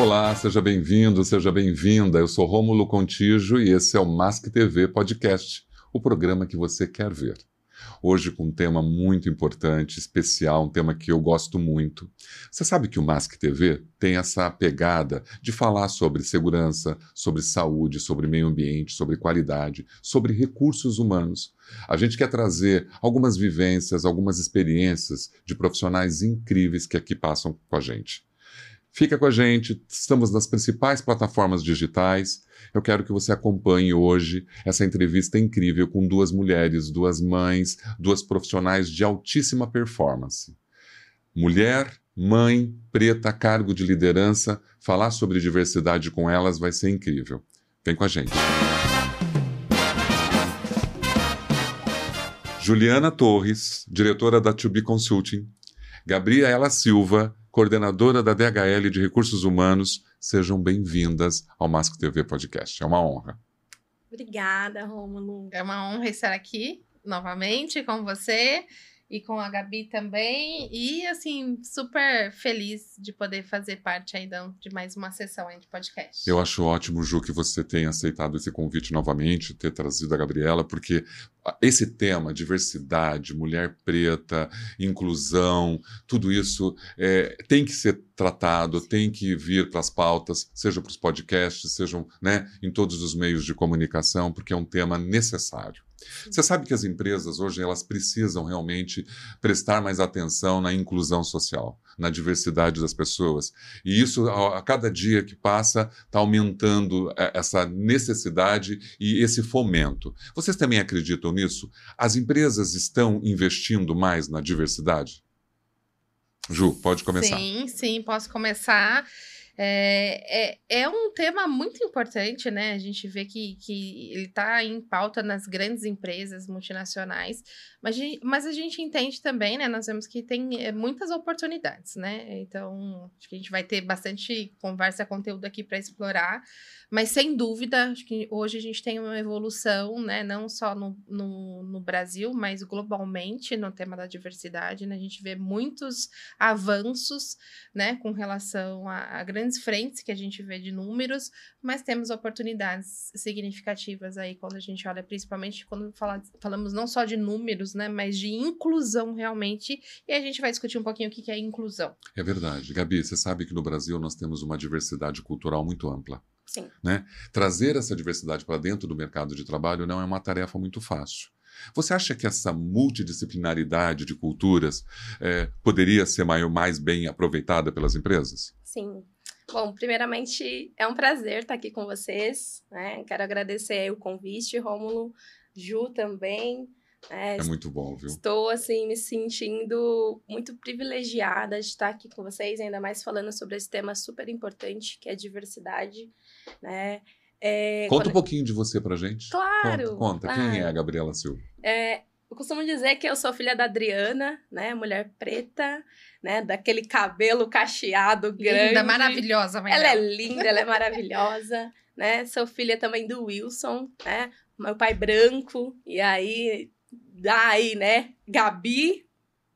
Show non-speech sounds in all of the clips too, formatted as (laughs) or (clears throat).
Olá, seja bem-vindo, seja bem-vinda. Eu sou Rômulo Contígio e esse é o Mask TV Podcast, o programa que você quer ver. Hoje com um tema muito importante, especial, um tema que eu gosto muito. Você sabe que o Mask TV tem essa pegada de falar sobre segurança, sobre saúde, sobre meio ambiente, sobre qualidade, sobre recursos humanos. A gente quer trazer algumas vivências, algumas experiências de profissionais incríveis que aqui passam com a gente. Fica com a gente, estamos nas principais plataformas digitais. Eu quero que você acompanhe hoje essa entrevista incrível com duas mulheres, duas mães, duas profissionais de altíssima performance. Mulher, mãe, preta, cargo de liderança, falar sobre diversidade com elas vai ser incrível. Vem com a gente. Juliana Torres, diretora da To Be Consulting, Gabriela Silva, coordenadora da DHL de Recursos Humanos. Sejam bem-vindas ao Mask TV Podcast. É uma honra. Obrigada, Rômulo. É uma honra estar aqui novamente com você e com a Gabi também. E, assim, super feliz de poder fazer parte ainda de mais uma sessão aí de podcast. Eu acho ótimo, Ju, que você tenha aceitado esse convite novamente, ter trazido a Gabriela, porque esse tema, diversidade, mulher preta, inclusão, tudo isso é, tem que ser tratado, tem que vir para as pautas, seja para os podcasts, sejam né, em todos os meios de comunicação, porque é um tema necessário. Você sabe que as empresas hoje elas precisam realmente prestar mais atenção na inclusão social, na diversidade das pessoas. E isso, a cada dia que passa, está aumentando é, essa necessidade e esse fomento. Vocês também acreditam nisso? As empresas estão investindo mais na diversidade? Ju, pode começar. Sim, sim, posso começar. É, é, é, um tema muito importante, né? A gente vê que, que ele está em pauta nas grandes empresas multinacionais, mas, mas a gente entende também, né? Nós vemos que tem é, muitas oportunidades, né? Então, acho que a gente vai ter bastante conversa, conteúdo aqui para explorar. Mas sem dúvida, acho que hoje a gente tem uma evolução, né? Não só no, no, no Brasil, mas globalmente no tema da diversidade. Né? A gente vê muitos avanços, né? Com relação a, a grandes frentes que a gente vê de números, mas temos oportunidades significativas aí quando a gente olha, principalmente quando fala, falamos não só de números, né? Mas de inclusão realmente. E a gente vai discutir um pouquinho o que é inclusão. É verdade. Gabi, você sabe que no Brasil nós temos uma diversidade cultural muito ampla. Sim. Né? Trazer essa diversidade para dentro do mercado de trabalho não é uma tarefa muito fácil. Você acha que essa multidisciplinaridade de culturas é, poderia ser maior, mais bem aproveitada pelas empresas? Sim. Bom, primeiramente é um prazer estar aqui com vocês. Né? Quero agradecer o convite, Rômulo, Ju também. É, é, muito bom, viu? Estou, assim, me sentindo muito privilegiada de estar aqui com vocês, ainda mais falando sobre esse tema super importante, que é diversidade, né? É, conta quando... um pouquinho de você pra gente. Claro! Conta, conta. Claro. quem é a Gabriela Silva? É, eu costumo dizer que eu sou filha da Adriana, né? Mulher preta, né? Daquele cabelo cacheado grande. Linda, maravilhosa, mãe. Ela é linda, ela é maravilhosa, (laughs) né? Sou filha também do Wilson, né? Meu pai branco, e aí daí, né? Gabi,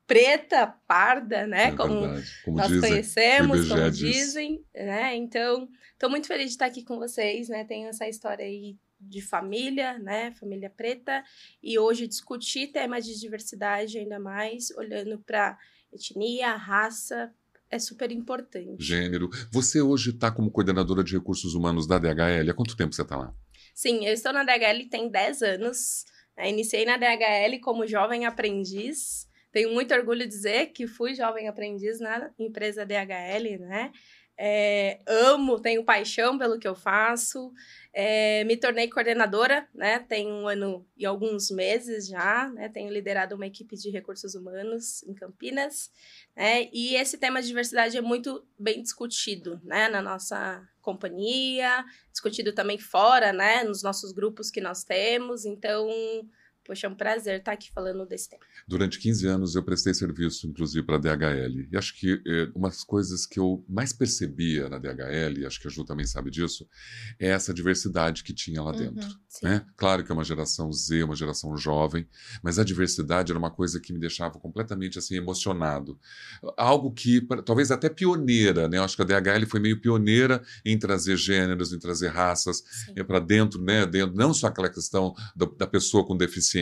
preta, parda, né? É como, como, nós dizem, conhecemos, como dizem, né? Então, estou muito feliz de estar aqui com vocês, né? Tenho essa história aí de família, né? Família preta, e hoje discutir temas de diversidade ainda mais, olhando para etnia, raça, é super importante. Gênero. Você hoje está como coordenadora de recursos humanos da DHL. Há quanto tempo você está lá? Sim, eu estou na DHL tem 10 anos. Né? Iniciei na DHL como jovem aprendiz. Tenho muito orgulho de dizer que fui jovem aprendiz na empresa DHL, né? É, amo, tenho paixão pelo que eu faço. É, me tornei coordenadora, né? Tem um ano e alguns meses já, né? Tenho liderado uma equipe de recursos humanos em Campinas, né? E esse tema de diversidade é muito bem discutido, né? Na nossa companhia, discutido também fora, né? Nos nossos grupos que nós temos. Então, Poxa, é um prazer estar aqui falando desse tema. Durante 15 anos eu prestei serviço, inclusive, para a DHL. E acho que é, uma das coisas que eu mais percebia na DHL, e acho que a Ju também sabe disso, é essa diversidade que tinha lá dentro. Uhum, né? Claro que é uma geração Z, uma geração jovem, mas a diversidade era uma coisa que me deixava completamente assim emocionado. Algo que, talvez até pioneira, né? Eu acho que a DHL foi meio pioneira em trazer gêneros, em trazer raças é, para dentro, né? Dentro, não só aquela questão da, da pessoa com deficiência,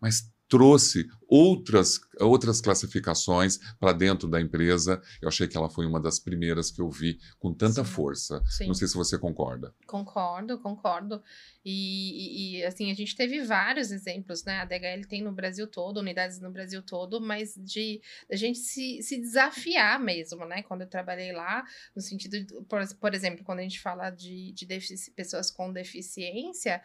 mas trouxe outras, outras classificações para dentro da empresa. Eu achei que ela foi uma das primeiras que eu vi com tanta Sim. força. Sim. Não sei se você concorda. Concordo, concordo. E, e, assim, a gente teve vários exemplos, né? A DHL tem no Brasil todo, unidades no Brasil todo, mas de a gente se, se desafiar mesmo, né? Quando eu trabalhei lá, no sentido, de, por, por exemplo, quando a gente fala de, de pessoas com deficiência,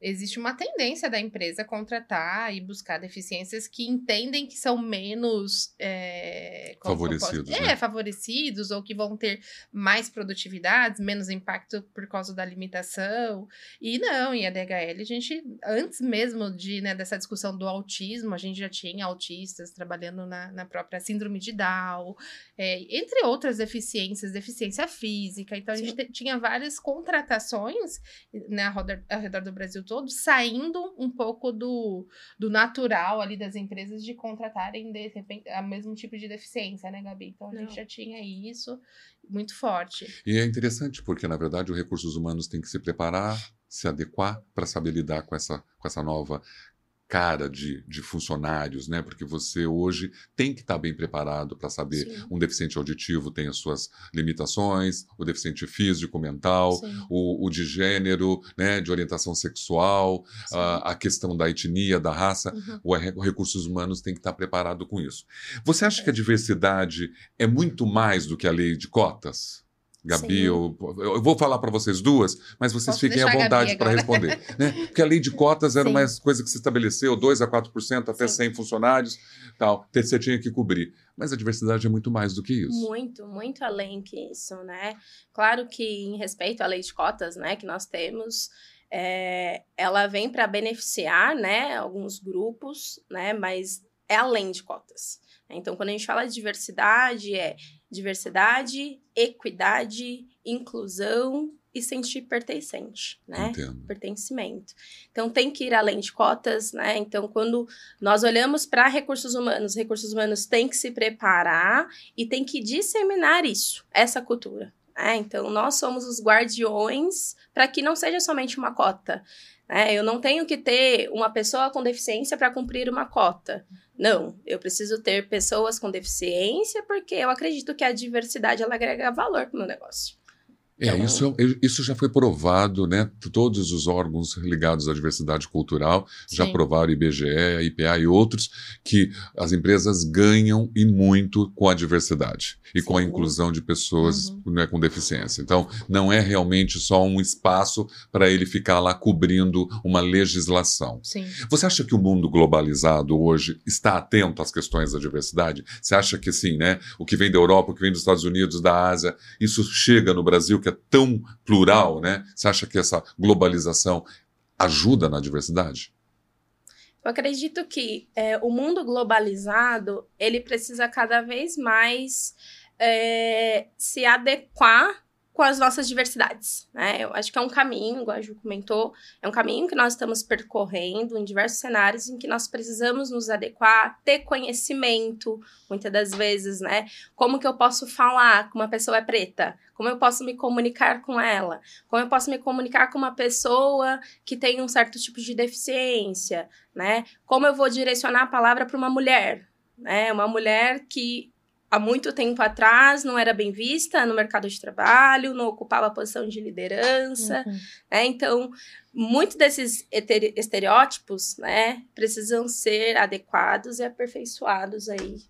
existe uma tendência da empresa contratar e buscar deficiências que entendem que são menos é, favorecidos. É, né? favorecidos ou que vão ter mais produtividades, menos impacto por causa da limitação. E não, em ADHL, a gente, antes mesmo de, né, dessa discussão do autismo, a gente já tinha autistas trabalhando na, na própria síndrome de Down, é, entre outras deficiências, deficiência física. Então, Sim. a gente tinha várias contratações né, ao redor, ao redor do Brasil todo, saindo um pouco do, do natural ali das empresas de de repente o mesmo tipo de deficiência, né, Gabi? Então a Não. gente já tinha isso muito forte. E é interessante porque na verdade os recursos humanos têm que se preparar, se adequar para saber lidar com essa com essa nova cara de, de funcionários, né? Porque você hoje tem que estar tá bem preparado para saber Sim. um deficiente auditivo tem as suas limitações, o deficiente físico, mental, o, o, de gênero, né? De orientação sexual, a, a, questão da etnia, da raça. Uhum. O, o, recursos humanos tem que estar tá preparado com isso. Você acha que a diversidade é muito mais do que a lei de cotas? Gabi, eu, eu, vou falar para vocês duas, mas vocês Posso fiquem à vontade para responder. Né? Porque a lei de cotas era Sim. uma coisa que se estabeleceu, 2 a 4% até Sim. 100 funcionários, tal, você tinha que cobrir. Mas a diversidade é muito mais do que isso. Muito, muito além que isso, né? Claro que em respeito à lei de cotas, né, que nós temos, é, ela vem para beneficiar, né, alguns grupos, né, mas é além de cotas. Então, quando a gente fala de diversidade, é diversidade, equidade, inclusão e sentir pertencente, né? Entendo. Pertencimento. Então tem que ir além de cotas, né? Então quando nós olhamos para recursos humanos, recursos humanos têm que se preparar e tem que disseminar isso, essa cultura. Né? Então nós somos os guardiões para que não seja somente uma cota. Né? Eu não tenho que ter uma pessoa com deficiência para cumprir uma cota. Não, eu preciso ter pessoas com deficiência porque eu acredito que a diversidade ela agrega valor para o meu negócio. É, então, isso, isso já foi provado, né? Todos os órgãos ligados à diversidade cultural sim. já provaram, IBGE, IPA e outros, que as empresas ganham e muito com a diversidade e sim. com a inclusão de pessoas uhum. né, com deficiência. Então, não é realmente só um espaço para ele ficar lá cobrindo uma legislação. Sim. Você acha que o mundo globalizado hoje está atento às questões da diversidade? Você acha que, sim, né? O que vem da Europa, o que vem dos Estados Unidos, da Ásia, isso chega no Brasil, que é tão plural, né? Você acha que essa globalização ajuda na diversidade? Eu acredito que é, o mundo globalizado ele precisa cada vez mais é, se adequar com as nossas diversidades, né? Eu acho que é um caminho, igual a Ju comentou, é um caminho que nós estamos percorrendo em diversos cenários em que nós precisamos nos adequar, ter conhecimento, muitas das vezes, né? Como que eu posso falar com uma pessoa preta? Como eu posso me comunicar com ela? Como eu posso me comunicar com uma pessoa que tem um certo tipo de deficiência, né? Como eu vou direcionar a palavra para uma mulher, né? Uma mulher que há muito tempo atrás não era bem vista no mercado de trabalho, não ocupava posição de liderança, uhum. né? Então, muitos desses estereótipos, né, precisam ser adequados e aperfeiçoados aí.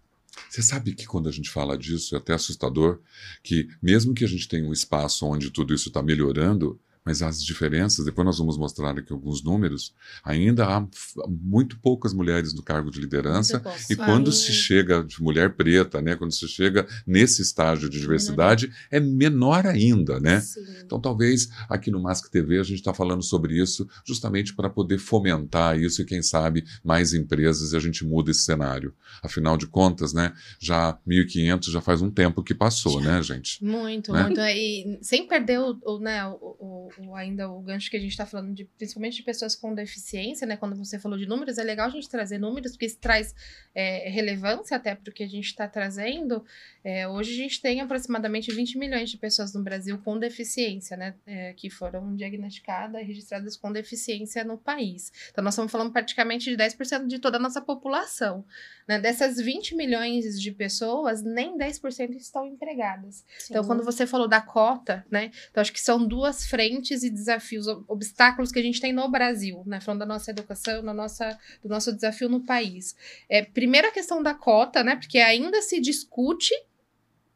Você sabe que quando a gente fala disso é até assustador que mesmo que a gente tenha um espaço onde tudo isso está melhorando, mas as diferenças, depois nós vamos mostrar aqui alguns números, ainda há muito poucas mulheres no cargo de liderança. E quando se chega de mulher preta, né, quando se chega nesse estágio de diversidade, uhum. é menor ainda, né? Sim. Então, talvez aqui no Mask TV a gente está falando sobre isso justamente para poder fomentar isso e, quem sabe, mais empresas e a gente muda esse cenário. Afinal de contas, né, já 1.500 já faz um tempo que passou, né, gente? Muito, né? muito. E sem perder o, o né, o, o, ainda o gancho que a gente está falando, de, principalmente de pessoas com deficiência, né? Quando você falou de números, é legal a gente trazer números, porque isso traz é, relevância até para o que a gente está trazendo. É, hoje a gente tem aproximadamente 20 milhões de pessoas no Brasil com deficiência, né? É, que foram diagnosticadas e registradas com deficiência no país. Então, nós estamos falando praticamente de 10% de toda a nossa população. Né? Dessas 20 milhões de pessoas, nem 10% estão empregadas. Sim. Então, quando você falou da cota, né? Então, acho que são duas frentes e desafios, obstáculos que a gente tem no Brasil, né? Falando da nossa educação, da nossa, do nosso desafio no país. É, primeiro a questão da cota, né? Porque ainda se discute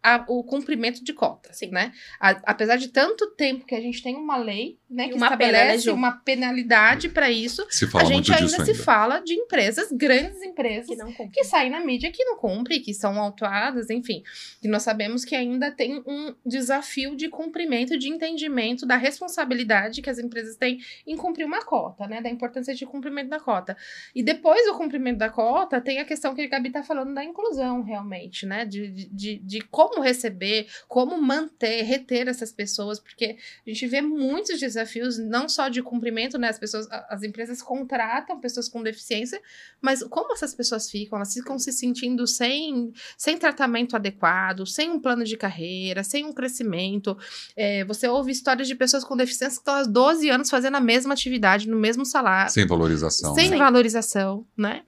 a, o cumprimento de cota, Sim. né? A, apesar de tanto tempo que a gente tem uma lei, né, que uma estabelece pena, né, uma penalidade para isso, a gente ainda se ainda. fala de empresas, grandes empresas, que, que, saem na mídia que não cumprem, que são autuadas, enfim. E nós sabemos que ainda tem um desafio de cumprimento, de entendimento da responsabilidade que as empresas têm em cumprir uma cota, né? Da importância de cumprimento da cota. E depois do cumprimento da cota, tem a questão que a Gabi está falando da inclusão, realmente, né? De, de, de, como receber, como manter, reter essas pessoas, porque a gente vê muitos desafios, não só de cumprimento, né? As pessoas, as empresas contratam pessoas com deficiência, mas como essas pessoas ficam? Elas ficam se sentindo sem, sem tratamento adequado, sem um plano de carreira, sem um crescimento. É, você ouve histórias de pessoas com deficiência que estão há 12 anos fazendo a mesma atividade, no mesmo salário. Sem valorização. Sem né? valorização, né?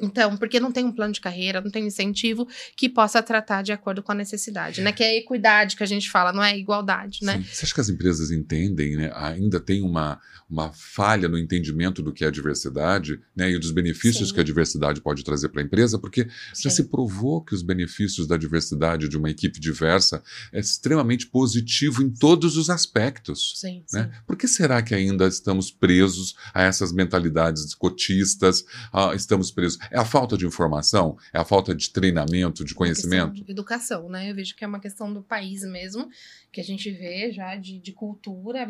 Então, porque não tem um plano de carreira, não tem incentivo que possa tratar de acordo com a necessidade, né? Que é a equidade que a gente fala, não é igualdade, né? Você acha que as empresas entendem, né? Ainda tem uma, uma falha no entendimento do que é a diversidade, né? E dos benefícios Sim. que a diversidade pode trazer para a empresa, porque Sim. já se provou que os benefícios da diversidade de uma equipe diversa é extremamente positivo em todos os aspectos. Sim, né? Por que será que ainda estamos presos a essas mentalidades cotistas? Ah, estamos presos é a falta de informação? É a falta de treinamento, de conhecimento? De educação, né? Eu vejo que é uma questão do país mesmo, que a gente vê já de, de cultura,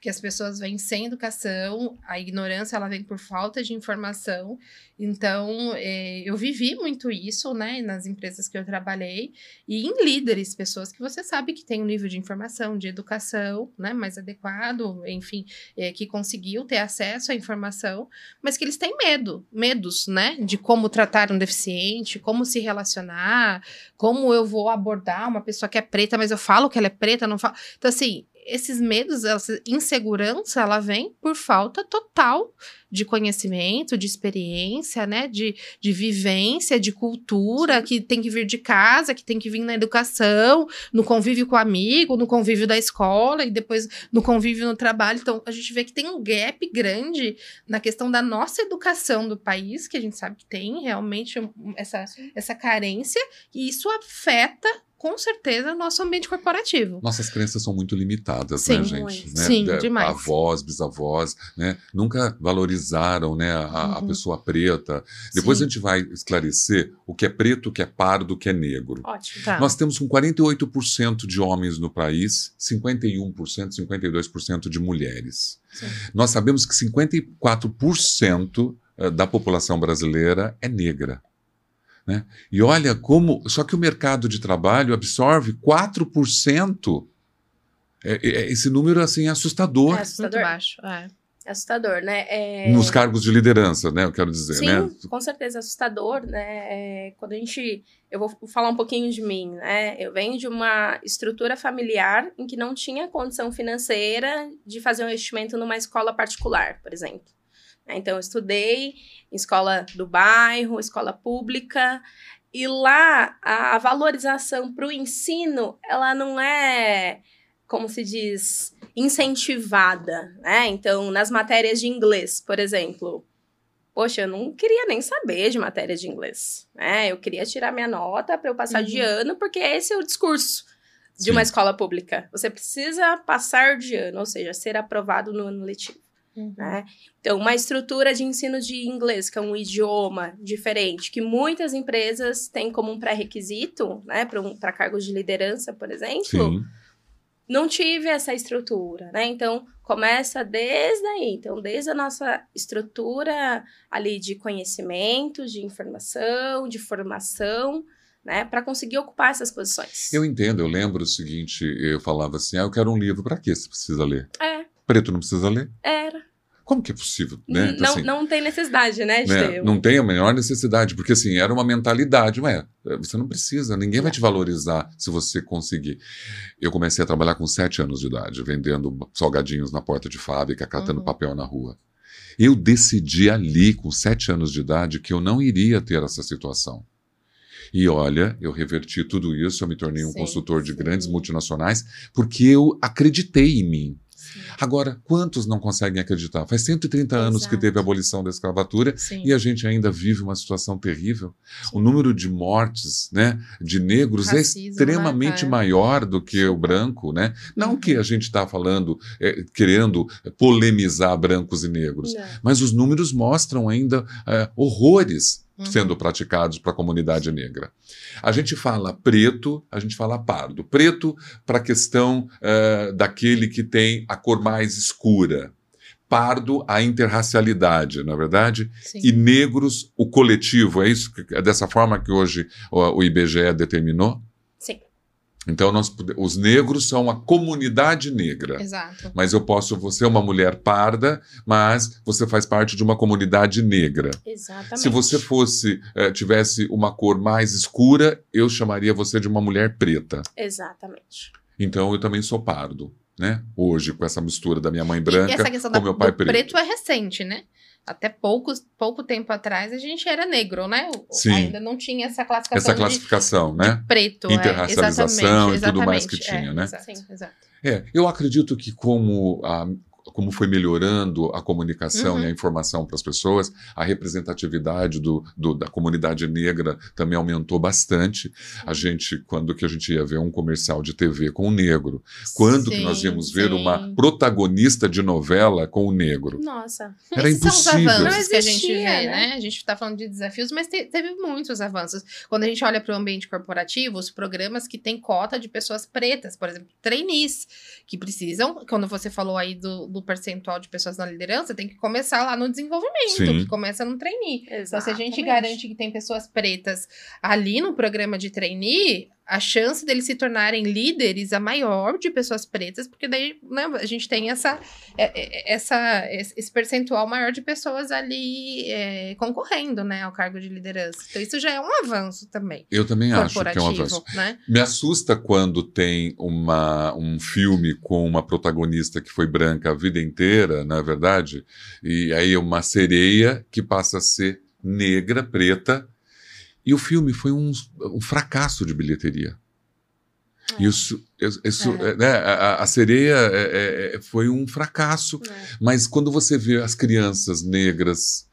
que as pessoas vêm sem educação, a ignorância ela vem por falta de informação. Então, é, eu vivi muito isso, né, nas empresas que eu trabalhei e em líderes, pessoas que você sabe que tem um nível de informação, de educação, né, mais adequado, enfim, é, que conseguiu ter acesso à informação, mas que eles têm medo, medos, né, de como tratar um deficiente, como se relacionar, como eu vou abordar uma pessoa que é preta, mas eu falo que ela é preta, não falo. Então, assim, esses medos, essa insegurança, ela vem por falta total de conhecimento, de experiência, né? De, de vivência, de cultura, que tem que vir de casa, que tem que vir na educação, no convívio com o amigo, no convívio da escola e depois no convívio no trabalho. Então, a gente vê que tem um gap grande na questão da nossa educação do país, que a gente sabe que tem realmente essa, essa carência, e isso afeta com certeza, nosso ambiente corporativo. Nossas crenças são muito limitadas, né, Sim, né, gente? Né? Sim, demais. Avós, bisavós, né? Nunca valorizaram né, a, uhum. a pessoa preta. Depois Sim. a gente vai esclarecer o que é preto, o que é pardo, o que é negro. Ótimo. Tá. Nós temos com 48% de homens no país, 51%, 52% de mulheres. Sim. Nós sabemos que 54% eh, da população brasileira é negra. Né? E olha como. Só que o mercado de trabalho absorve 4%. É, é, é, esse número assim, é assustador. É assustador. Muito baixo. É. É assustador, né? É... Nos cargos de liderança, né? Eu quero dizer, Sim, né? com certeza, assustador, né? É, quando a gente... Eu vou falar um pouquinho de mim, né? Eu venho de uma estrutura familiar em que não tinha condição financeira de fazer um investimento numa escola particular, por exemplo. Né? Então, eu estudei em escola do bairro, escola pública, e lá a valorização para o ensino, ela não é, como se diz, incentivada, né? Então, nas matérias de inglês, por exemplo, poxa, eu não queria nem saber de matéria de inglês, né? Eu queria tirar minha nota para eu passar uhum. de ano, porque esse é o discurso de Sim. uma escola pública. Você precisa passar de ano, ou seja, ser aprovado no ano letivo. Uhum. né? Então, uma estrutura de ensino de inglês, que é um idioma diferente, que muitas empresas têm como um pré-requisito, né, para um, cargos de liderança, por exemplo, Sim. não tive essa estrutura, né? Então, começa desde aí. Então, desde a nossa estrutura ali de conhecimento, de informação, de formação, né, para conseguir ocupar essas posições. Eu entendo, eu lembro o seguinte, eu falava assim, ah, eu quero um livro, para que você precisa ler? É, Preto não precisa ler? era. Como que é possível, né? não, Assim, não tem necessidade, né, de né? ter. Não tem a menor necessidade, porque assim, era uma mentalidade, ué, você não precisa, ninguém vai te valorizar se você conseguir. Eu comecei a trabalhar com sete anos de idade, vendendo salgadinhos na porta de fábrica, catando Uhum. papel na rua. Eu decidi ali, com sete anos de idade, que eu não iria ter essa situação. E olha, eu reverti tudo isso, eu me tornei um Sim, consultor de sim. grandes multinacionais, porque eu acreditei em mim. Sim. Agora, quantos não conseguem acreditar? Faz 130 anos que Exato. teve a abolição da escravatura Sim. e a gente ainda vive uma situação terrível. O número de mortes né, de negros Racismo, é extremamente né? É. maior do que o branco. Né? Não Uhum. que a gente está falando, é, querendo polemizar brancos e negros, Não. mas os números mostram ainda é, horrores Uhum. sendo praticados para a comunidade negra. A gente fala preto, a gente fala pardo. Preto para a questão eh, daquele que tem a cor mais escura. Pardo, a interracialidade, na verdade. Sim. E negros, o coletivo. É isso? que- É dessa forma que hoje o, o IBGE determinou? Então, nós, os negros são a comunidade negra. Exato. Mas eu posso, você é uma mulher parda, mas você faz parte de uma comunidade negra. Exatamente. Se você fosse, eh, tivesse uma cor mais escura, eu chamaria você de uma mulher preta. Exatamente. Então eu também sou pardo, né? Hoje, com essa mistura da minha mãe E branca essa questão com da, meu pai do preto. preto é recente, né? Até poucos, pouco tempo atrás a gente era negro, né? Sim. Ainda não tinha essa classificação Essa de- classificação, de, né? preto. é, Interracialização exatamente, e tudo mais que exatamente, tinha, é, né? Sim. exato. É, eu acredito que como a como foi melhorando a comunicação Uhum. e a informação para as pessoas, a representatividade do, do- da comunidade negra também aumentou bastante. A gente, quando que a gente ia ver um comercial de TV com um negro, quando que nós Sim, íamos ver sim. uma protagonista de novela com o negro? Nossa. Era Esses impossível. São os avanços Não que a gente vê, né? né? A gente está falando de desafios, mas te- teve muitos avanços. Quando a gente olha para o ambiente corporativo, os programas que têm cota de pessoas pretas, por exemplo, trainees, que precisam, quando você falou aí do, do percentual de pessoas na liderança, tem que começar lá no desenvolvimento, Sim. que começa no trainee. Então, se a gente Exatamente. garante que tem pessoas pretas ali no programa de trainee, a chance deles se tornarem líderes é maior de pessoas pretas, porque daí né, a gente tem essa, é- é- essa, esse percentual maior de pessoas ali é, concorrendo né, ao cargo de liderança. Então, isso já é um avanço também. Eu também acho que é um avanço. né? Me assusta quando tem uma, um filme com uma protagonista que foi branca a vida inteira, não é verdade? E aí uma sereia que passa a ser negra, preta, e o filme foi um, um fracasso de bilheteria. É. Isso, isso, É. né, a, a sereia é, é, foi um fracasso. É. Mas quando você vê as crianças negras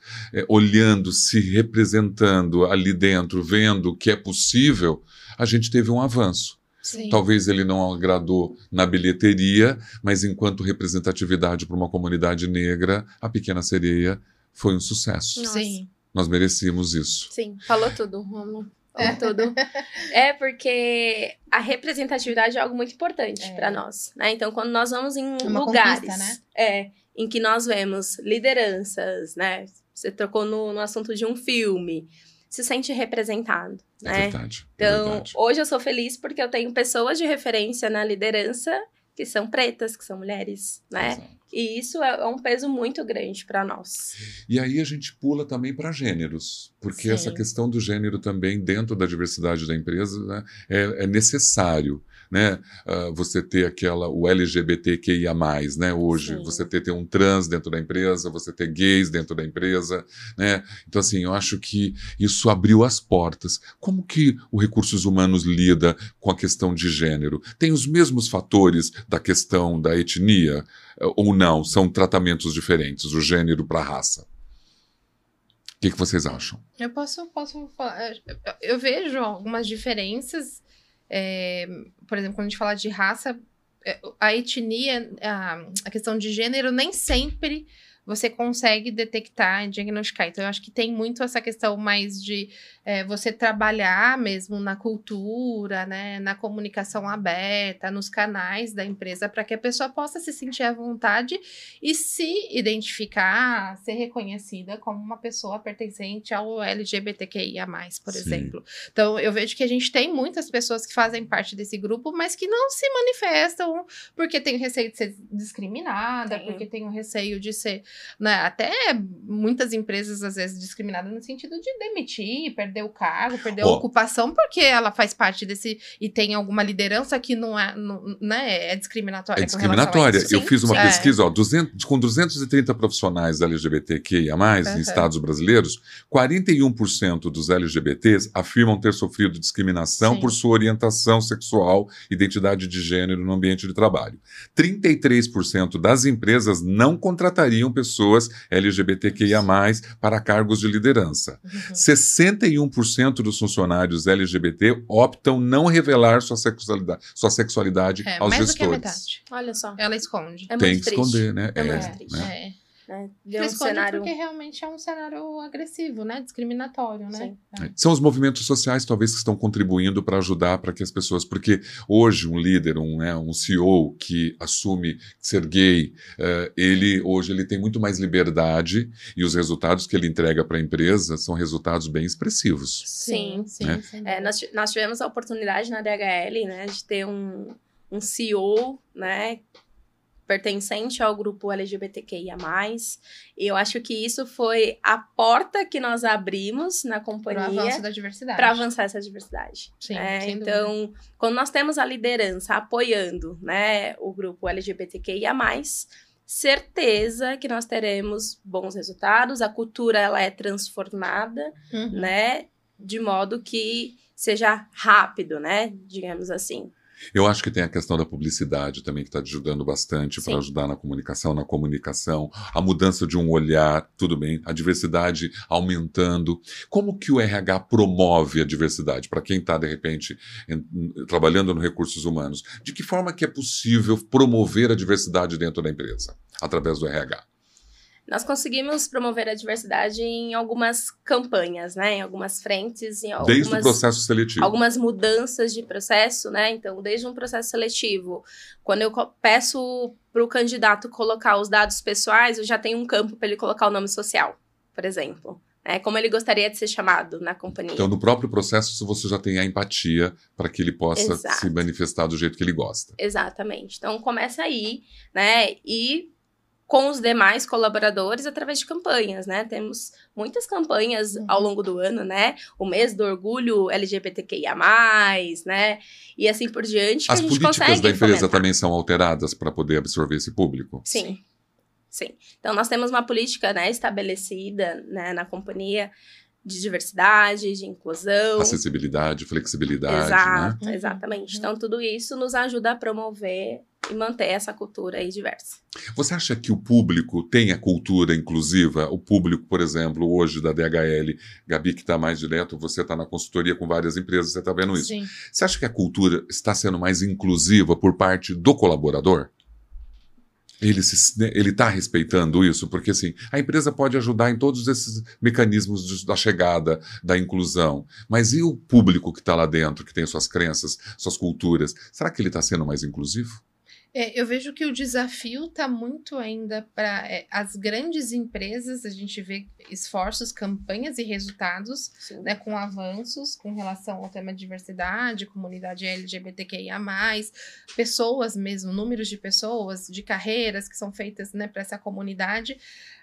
olhando, se representando ali dentro, vendo que é possível, a gente teve um avanço. Sim. Talvez ele não agradou na bilheteria, mas enquanto representatividade para uma comunidade negra, a Pequena Sereia foi um sucesso. Nossa. Sim. Nós merecíamos isso. Sim, falou tudo, Romulo. Falou tudo. É porque a representatividade é algo muito importante É. para nós, né? Então, quando nós vamos em Uma lugares, né? é, em que nós vemos lideranças, né? Você tocou no, no assunto de um filme, se sente representado, É né? verdade. é Então, verdade. hoje eu sou feliz porque eu tenho pessoas de referência na liderança que são pretas, que são mulheres, né? Exato. E isso é é um peso muito grande para nós. E aí a gente pula também para gêneros, porque Sim. essa questão do gênero também dentro da diversidade da empresa né, é, é necessário. Né? Ah, você ter aquela, o LGBTQIA, né? Hoje, Sim. você ter, ter um trans dentro da empresa, você ter gays dentro da empresa, né? Então, assim, eu acho que isso abriu as portas. Como que o recursos humanos lida com a questão de gênero? Tem os mesmos fatores da questão da etnia? eh, Ou não? São tratamentos diferentes, o gênero para a raça? O que, que vocês acham? Eu posso, posso falar. eu- Eu vejo algumas diferenças é, por exemplo, quando a gente fala de raça, é, a etnia, a, a questão de gênero nem sempre você consegue detectar e diagnosticar. Então, eu acho que tem muito essa questão mais de é, você trabalhar mesmo na cultura, né, na comunicação aberta, nos canais da empresa, para que a pessoa possa se sentir à vontade e se identificar, ser reconhecida como uma pessoa pertencente ao LGBTQIA, por Sim. exemplo. Então, eu vejo que a gente tem muitas pessoas que fazem parte desse grupo, mas que não se manifestam porque tem receio de ser discriminada, Sim. porque tem o receio de ser né, até muitas empresas às vezes discriminadas no sentido de demitir, perder o cargo, perder oh. a ocupação, porque ela faz parte desse e tem alguma liderança que não é, não, né, é discriminatória. É discriminatória. Eu fiz uma é. pesquisa, ó, 200, com 230 profissionais LGBTQIA+, uhum. em estados brasileiros, 41% dos LGBTs afirmam ter sofrido discriminação Sim. por sua orientação sexual, identidade de gênero no ambiente de trabalho. 33% das empresas não contratariam pessoas pessoas LGBTQIA, para cargos de liderança. Uhum. 61% dos funcionários LGBT optam não revelar sua sexualidade, sua sexualidade é, aos mais gestores. Do que a metade. Olha só. Ela esconde. É Tem que esconder, né? É, é muito triste. Né? Um cenário... porque realmente é um cenário agressivo, né? Discriminatório, né? É. São os movimentos sociais, talvez, que estão contribuindo para ajudar para que as pessoas... Porque hoje um líder, um, né, um CEO que assume ser gay, uh, ele hoje ele tem muito mais liberdade e os resultados que ele entrega para a empresa são resultados bem expressivos. Sim, sim. Né? sim é, nós, nós tivemos a oportunidade na DHL, né, de ter um, um CEO, né, pertencente ao grupo LGBTQIA+. E eu acho que isso foi a porta que nós abrimos na companhia para avançar da diversidade. Para avançar essa diversidade. Sim, é, então, dúvida. quando nós temos a liderança apoiando, né, o grupo LGBTQIA+, certeza que nós teremos bons resultados, a cultura ela é transformada, uhum. né, de modo que seja rápido, né, digamos assim. Eu acho que tem a questão da publicidade também que está ajudando bastante para ajudar na comunicação, na comunicação, a mudança de um olhar, tudo bem, a diversidade aumentando. Como que o RH promove a diversidade para quem está de repente em, trabalhando no recursos humanos? De que forma que é possível promover a diversidade dentro da empresa através do RH? Nós conseguimos promover a diversidade em algumas campanhas, né? Em algumas frentes, em algumas, desde o processo seletivo. Algumas mudanças de processo, né? Então, desde um processo seletivo, quando eu peço para o candidato colocar os dados pessoais, eu já tenho um campo para ele colocar o nome social, por exemplo. É como ele gostaria de ser chamado na companhia. Então, no próprio processo, você já tem a empatia para que ele possa Exato. se manifestar do jeito que ele gosta. Exatamente. Então, começa aí, né? E com os demais colaboradores através de campanhas, né? Temos muitas campanhas uhum. ao longo do ano, né? O mês do orgulho LGBTQIA+, né? E assim por diante. As políticas da empresa fomentar. também são alteradas para poder absorver esse público? Sim. Sim. Então, nós temos uma política né, estabelecida né, na companhia de diversidade, de inclusão. Acessibilidade, flexibilidade. Né? Exato, né? exatamente. Uhum. Então, tudo isso nos ajuda a promover e manter essa cultura aí diversa. Você acha que o público tem a cultura inclusiva? O público, por exemplo, hoje da DHL, Gabi, que está mais direto, você está na consultoria com várias empresas, você está vendo isso. Sim. Você acha que a cultura está sendo mais inclusiva por parte do colaborador? Ele né, está respeitando isso, porque assim, a empresa pode ajudar em todos esses mecanismos de, da chegada, da inclusão. Mas e o público que está lá dentro, que tem suas crenças, suas culturas? Será que ele está sendo mais inclusivo? É, eu vejo que o desafio está muito ainda para é, as grandes empresas, a gente vê esforços, campanhas e resultados, né, com avanços com relação ao tema diversidade, comunidade LGBTQIA, pessoas mesmo, números de pessoas, de carreiras que são feitas né, para essa comunidade.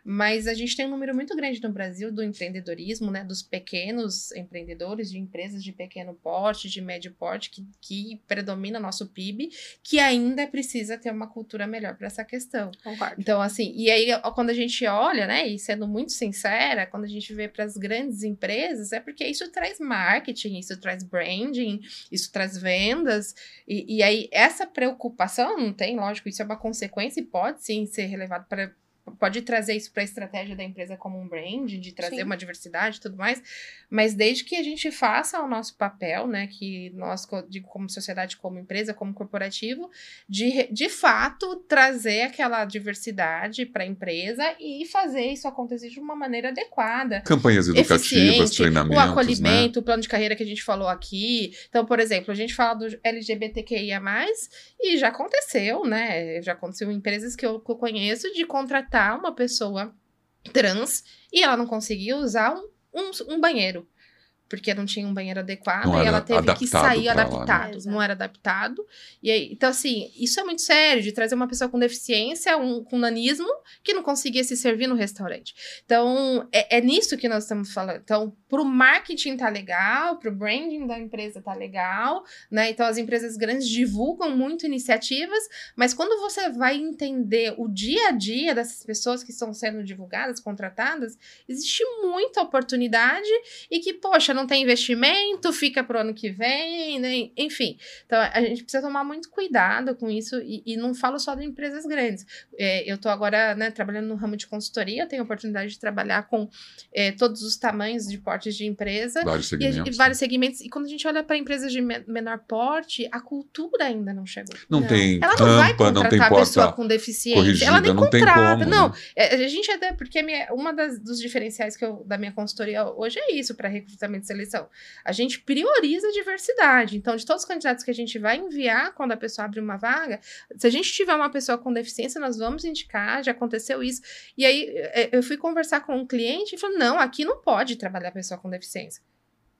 Mas a gente tem um número muito grande no Brasil do empreendedorismo, né? Dos pequenos empreendedores, de empresas de pequeno porte, de médio porte, que, que predomina nosso PIB, que ainda precisa ter uma cultura melhor para essa questão. Concordo. Então, assim, e aí quando a gente olha, né, e sendo muito sincera, quando a gente vê para as grandes empresas, é porque isso traz marketing, isso traz branding, isso traz vendas, e, e aí essa preocupação não tem, lógico, isso é uma consequência e pode sim ser relevado para pode trazer isso para a estratégia da empresa como um brand, de trazer Sim. uma diversidade e tudo mais, mas desde que a gente faça o nosso papel, né, que nós, como sociedade, como empresa, como corporativo, de, de fato trazer aquela diversidade para a empresa e fazer isso acontecer de uma maneira adequada Campanhas educativas, eficiente, treinamentos, o né? acolhimento, o plano de carreira que a gente falou aqui. Então, por exemplo, a gente fala do LGBTQIA+, e já aconteceu, né? Já aconteceu em empresas que eu, que eu conheço de contratar uma pessoa trans e ela não conseguia usar um, um, um banheiro. Porque não tinha um banheiro adequado Não e ela teve que adaptado sair pra lá, né? adaptado. Não era adaptado. E aí, então, assim, isso é muito sério, de trazer uma pessoa com deficiência, um, com nanismo, que não conseguia se servir no restaurante. Então, é, é nisso que nós estamos falando. Então, pro marketing tá legal, pro branding da empresa tá legal, né? Então, as empresas grandes divulgam muito iniciativas, mas quando você vai entender o dia a dia dessas pessoas que estão sendo divulgadas, contratadas, existe muita oportunidade e que, poxa, não tem investimento, fica pro ano que vem, né? Enfim. Então, a gente precisa tomar muito cuidado com isso e, e não falo só de empresas grandes. É, eu tô agora, né, trabalhando no ramo de consultoria, tenho a oportunidade de trabalhar com é, todos os tamanhos de portes de empresa. Vários E, gente- segmentos. e vários segmentos. E quando a gente olha para empresas de me- menor porte, a cultura ainda não chegou. Não, Não. tem Ela não vai rampa, não tem contratar a pessoa porta com deficiência. corrigida, ela nem não contrata. como. Não, né? é, a gente até, porque minha- uma das, dos diferenciais que eu, da minha consultoria hoje é isso para recrutamento seleção. A gente prioriza a diversidade. Então, de todos os candidatos que a gente vai enviar quando a pessoa abre uma vaga, se a gente tiver uma pessoa com deficiência, nós vamos indicar, já aconteceu isso. E aí é, eu fui conversar com um cliente e falou: não, aqui não pode trabalhar pessoa com deficiência.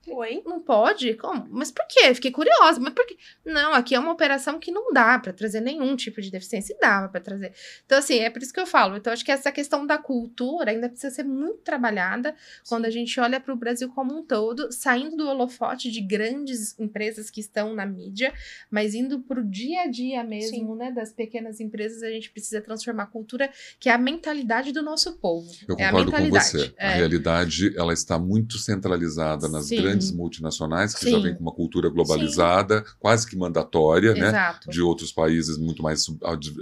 Oi? Não pode? Como? Mas por quê? Fiquei curiosa. Mas por quê? Não, aqui é uma operação que não dá para trazer nenhum tipo de deficiência. E dava para trazer. Então, assim, é por isso que eu falo. Então, acho que essa questão da cultura ainda precisa ser muito trabalhada quando a gente olha para o Brasil como um todo, saindo do holofote de grandes empresas que estão na mídia, mas indo para o dia a dia mesmo, né? Das pequenas empresas, a gente precisa transformar a cultura, que é a mentalidade do nosso povo. Eu é a concordo com você. A É. realidade ela está muito centralizada nas Sim. grandes multinacionais, que Sim. já vem com uma cultura globalizada, quase que mandatória, né? De outros países muito mais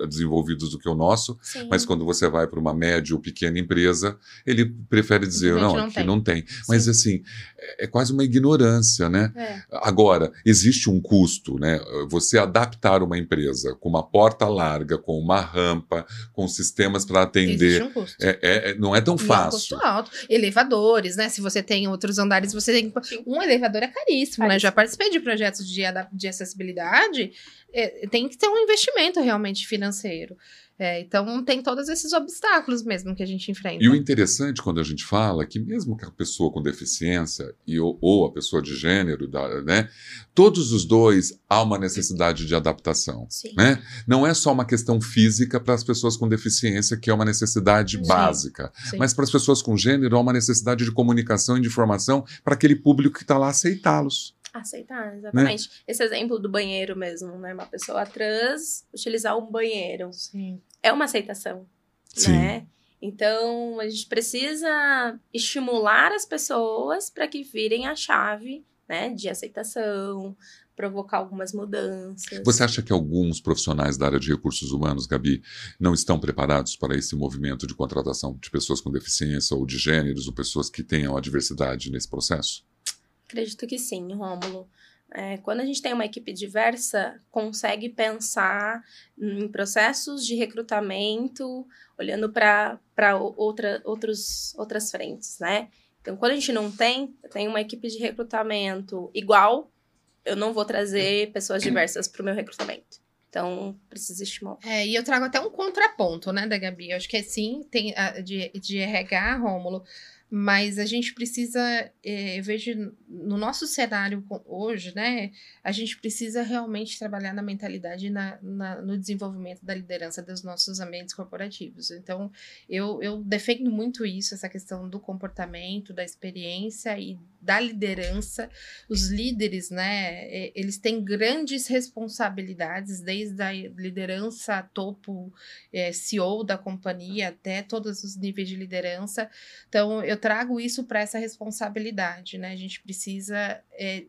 desenvolvidos do que o nosso. Sim. Mas quando você vai para uma média ou pequena empresa, ele prefere dizer, não, não aqui tem." não tem. Mas assim, é, é quase uma ignorância, né? É. Agora, existe um custo, né? Você adaptar uma empresa com uma porta larga, com uma rampa, com sistemas para atender, Existe um custo. é- é- é- não é tão E é um fácil. custo alto. Elevadores, né? Se você tem outros andares, você tem. Um elevador é caríssimo, né? Já participei de projetos de, de acessibilidade. é, tem que ter um investimento realmente financeiro. É, então, tem todos esses obstáculos mesmo que a gente enfrenta. E o interessante quando a gente fala que mesmo que a pessoa com deficiência e, ou, ou a pessoa de gênero, da- né, todos os dois há uma necessidade de adaptação. Sim. Né? Não é só uma questão física para as pessoas com deficiência, que é uma necessidade Sim. básica, Sim. mas para as pessoas com gênero há uma necessidade de comunicação e de informação para aquele público que está lá aceitá-los. Aceitar, Né? exatamente. Esse exemplo do banheiro mesmo, né? Uma pessoa trans utilizar um banheiro. Sim. É uma aceitação, né? Então, a gente precisa estimular as pessoas para que virem a chave, né, de aceitação, provocar algumas mudanças. Você acha que alguns profissionais da área de recursos humanos, Gabi, não estão preparados para esse movimento de contratação de pessoas com deficiência ou de gêneros ou pessoas que tenham a diversidade nesse processo? Acredito que sim, Rômulo. É, quando a gente tem uma equipe diversa, consegue pensar em processos de recrutamento, olhando para outra, outras frentes, né? Então, quando a gente não tem, tenho uma equipe de recrutamento igual, eu não vou trazer pessoas diversas para o meu recrutamento. Então, precisa estimular. É, e eu trago até um contraponto, né, da Gabi. Eu acho que é sim, tem de, de RH, Rômulo, mas a gente precisa, é, eu vejo no nosso cenário hoje, né, a gente precisa realmente trabalhar na mentalidade na, na- no desenvolvimento da liderança dos nossos ambientes corporativos. Então, eu, eu defendo muito isso, essa questão do comportamento, da experiência e da liderança. Os líderes, né, eles têm grandes responsabilidades, desde a liderança topo, é, CEO da companhia, até todos os níveis de liderança. Então, eu trago isso para essa responsabilidade, né? A gente precisa é,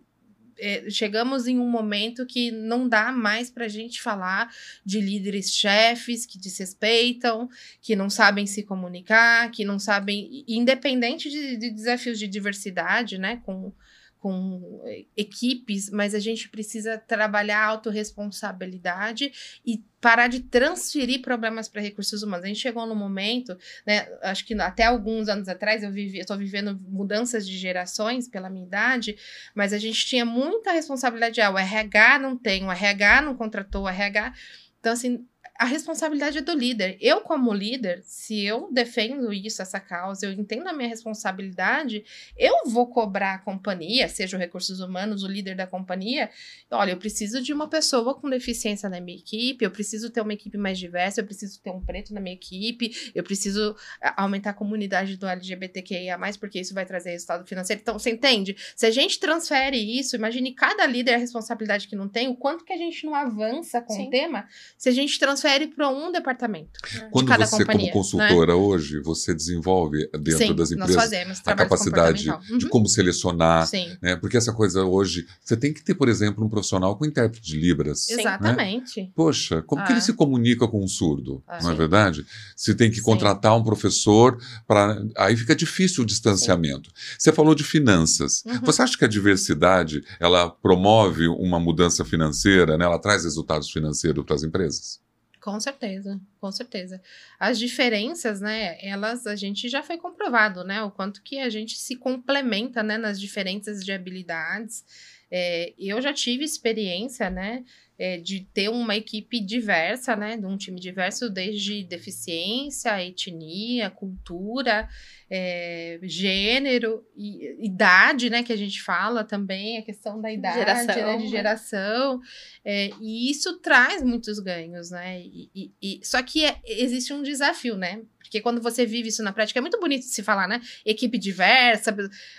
é, chegamos em um momento que não dá mais para a gente falar de líderes chefes que desrespeitam, que não sabem se comunicar, que não sabem, independente de, de desafios de diversidade, né, com com eh, equipes, mas a gente precisa trabalhar a autorresponsabilidade e parar de transferir problemas para recursos humanos. A gente chegou no momento, né, acho que até alguns anos atrás eu estou vivendo mudanças de gerações pela minha idade, mas a gente tinha muita responsabilidade. Ah, o RH não tem, o RH não contratou, o RH. Então, assim, a responsabilidade é do líder. Eu, como líder, se eu defendo isso, essa causa, eu entendo a minha responsabilidade, eu vou cobrar a companhia, seja o recursos humanos, o líder da companhia. Olha, eu preciso de uma pessoa com deficiência na minha equipe, eu preciso ter uma equipe mais diversa, eu preciso ter um preto na minha equipe, eu preciso aumentar a comunidade do LGBTQIA, porque isso vai trazer resultado financeiro. Então, você entende? Se a gente transfere isso, imagine cada líder a responsabilidade que não tem, o quanto que a gente não avança com Sim. o tema, se a gente transfere transfere para um departamento. Quando de cada você, companhia, como consultora né? hoje, você desenvolve dentro Sim, das empresas fazemos, a capacidade uhum. de como selecionar, Sim. né? Porque essa coisa hoje, você tem que ter, por exemplo, um profissional com intérprete de libras. Né? Exatamente. Né? Poxa, como ah. que ele se comunica com um surdo? Ah, não é verdade? Se tem que contratar um professor para, aí fica difícil o distanciamento. Você falou de finanças. Uhum. Você acha que a diversidade ela promove uma mudança financeira? Né? Ela traz resultados financeiros para as empresas? Com certeza, com certeza. As diferenças, né, elas a gente já foi comprovado, né, o quanto que a gente se complementa, né, nas diferenças de habilidades. É, eu já tive experiência, né, é, de ter uma equipe diversa, né, de um time diverso, desde deficiência, etnia, cultura, é, gênero, e, idade, né, que a gente fala também, a questão da idade, geração, né, de geração, é, e isso traz muitos ganhos, né, e, e, e só que é, existe um desafio, né, porque quando você vive isso na prática, é muito bonito de se falar, né? Equipe diversa,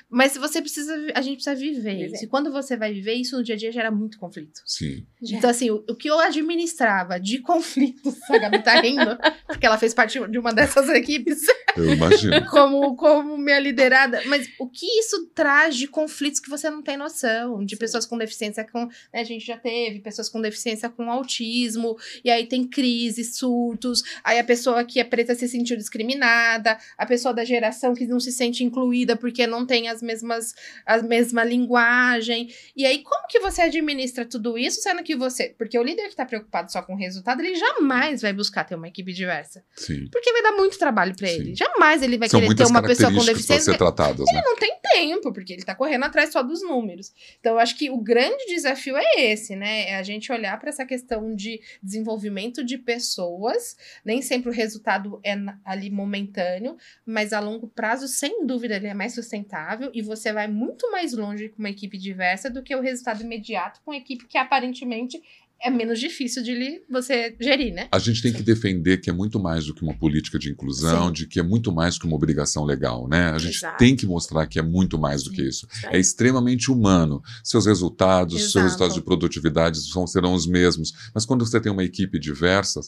mas você precisa, a gente precisa viver, viver. isso. E quando você vai viver, isso no dia a dia gera muito conflito. Sim. Então, assim, o, o que eu administrava de (laughs) conflitos, a Gabi tá rindo, porque ela fez parte de uma dessas equipes. Eu imagino. (laughs) como, como minha liderada. Mas o que isso traz de conflitos que você não tem noção? De Sim. pessoas com deficiência com. Né, a gente já teve pessoas com deficiência com autismo, e aí tem crises, surtos, aí a pessoa que é preta se sentiu discriminada, a pessoa da geração que não se sente incluída porque não tem as mesmas a mesma linguagem. E aí como que você administra tudo isso, sendo que você, porque o líder que está preocupado só com o resultado, ele jamais vai buscar ter uma equipe diversa. Sim. Porque vai dar muito trabalho para ele. Jamais ele vai São querer ter uma pessoa com deficiência. Ser tratadas, ele né? não tem tempo, porque ele está correndo atrás só dos números. Então eu acho que o grande desafio é esse, né? É a gente olhar para essa questão de desenvolvimento de pessoas. Nem sempre o resultado é ali momentâneo, mas a longo prazo, sem dúvida, ele é mais sustentável e você vai muito mais longe com uma equipe diversa do que o resultado imediato com uma equipe que aparentemente é menos difícil de você gerir, né? A gente tem que defender que é muito mais do que uma política de inclusão, Sim. de que é muito mais que uma obrigação legal, né? A gente Exato. tem que mostrar que é muito mais do que isso. É extremamente humano. Seus resultados, Exato. seus resultados de produtividade são, serão os mesmos. Mas quando você tem uma equipe diversa,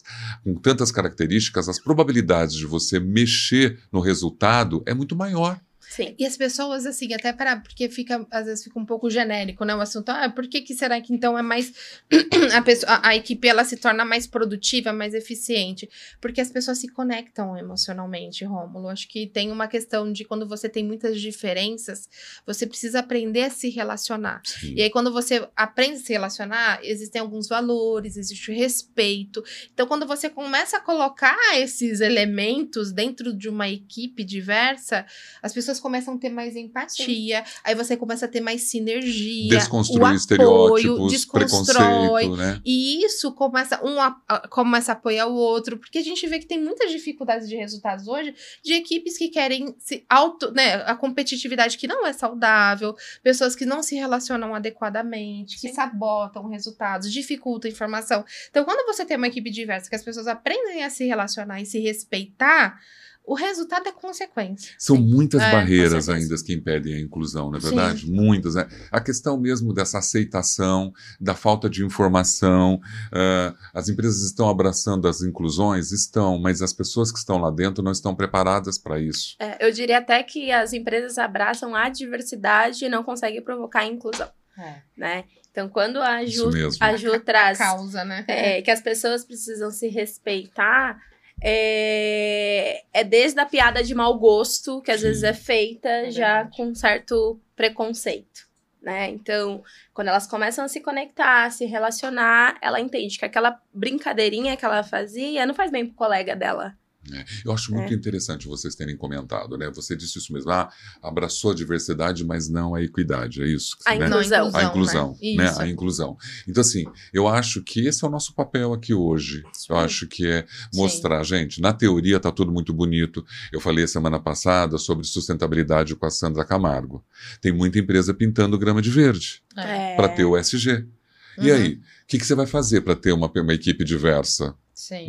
com tantas características, as probabilidades de você mexer no resultado é muito maior. Sim. E as pessoas, assim, até para. Porque fica, às vezes fica um pouco genérico, né? O assunto. Ah, por que, que será que então é mais. (clears throat) a, pessoa, a, equipe ela se torna mais produtiva, mais eficiente? Porque as pessoas se conectam emocionalmente, Rômulo. Acho que tem uma questão de quando você tem muitas diferenças, você precisa aprender a se relacionar. Sim. E aí, quando você aprende a se relacionar, existem alguns valores, existe o respeito. Então, quando você começa a colocar esses elementos dentro de uma equipe diversa, as pessoas começam a ter mais empatia, Sim. aí você começa a ter mais sinergia. Desconstruir o apoio, estereótipos, desconstrói. Né? E isso começa, um a, a, começa a apoiar o outro, porque a gente vê que tem muitas dificuldades de resultados hoje de equipes que querem se auto, né, a competitividade que não é saudável, pessoas que não se relacionam adequadamente, que Sim. sabotam resultados, dificultam informação. Então, quando você tem uma equipe diversa, que as pessoas aprendem a se relacionar e se respeitar, o resultado é consequência. São Sim. muitas é, barreiras ainda que impedem a inclusão, não é verdade? Sim. Muitas. Né? A questão mesmo dessa aceitação, da falta de informação. Uh, as empresas estão abraçando as inclusões? Estão, mas as pessoas que estão lá dentro não estão preparadas para isso. É, eu diria até que as empresas abraçam a diversidade e não conseguem provocar a inclusão. é. né? Então, quando a Ju, a Ju traz causa, né? é, que as pessoas precisam se respeitar, é, é desde a piada de mau gosto, que às Sim. vezes é feita É já com certo preconceito. Né? Então, quando elas começam a se conectar, a se relacionar, ela entende que aquela brincadeirinha que ela fazia não faz bem pro colega dela. Eu acho muito É. interessante vocês terem comentado, né? Você disse isso mesmo. Ah, abraçou a diversidade, mas não a equidade. É isso. A né? inclusão. A inclusão, né? né? Isso. A inclusão. Então, assim, eu acho que esse é o nosso papel aqui hoje. Eu acho que é mostrar, gente, na teoria tá tudo muito bonito. Eu falei semana passada sobre sustentabilidade com a Sandra Camargo. Tem muita empresa pintando grama de verde É. para ter o SG. E Uhum. aí, o que, que você vai fazer para ter uma, uma equipe diversa?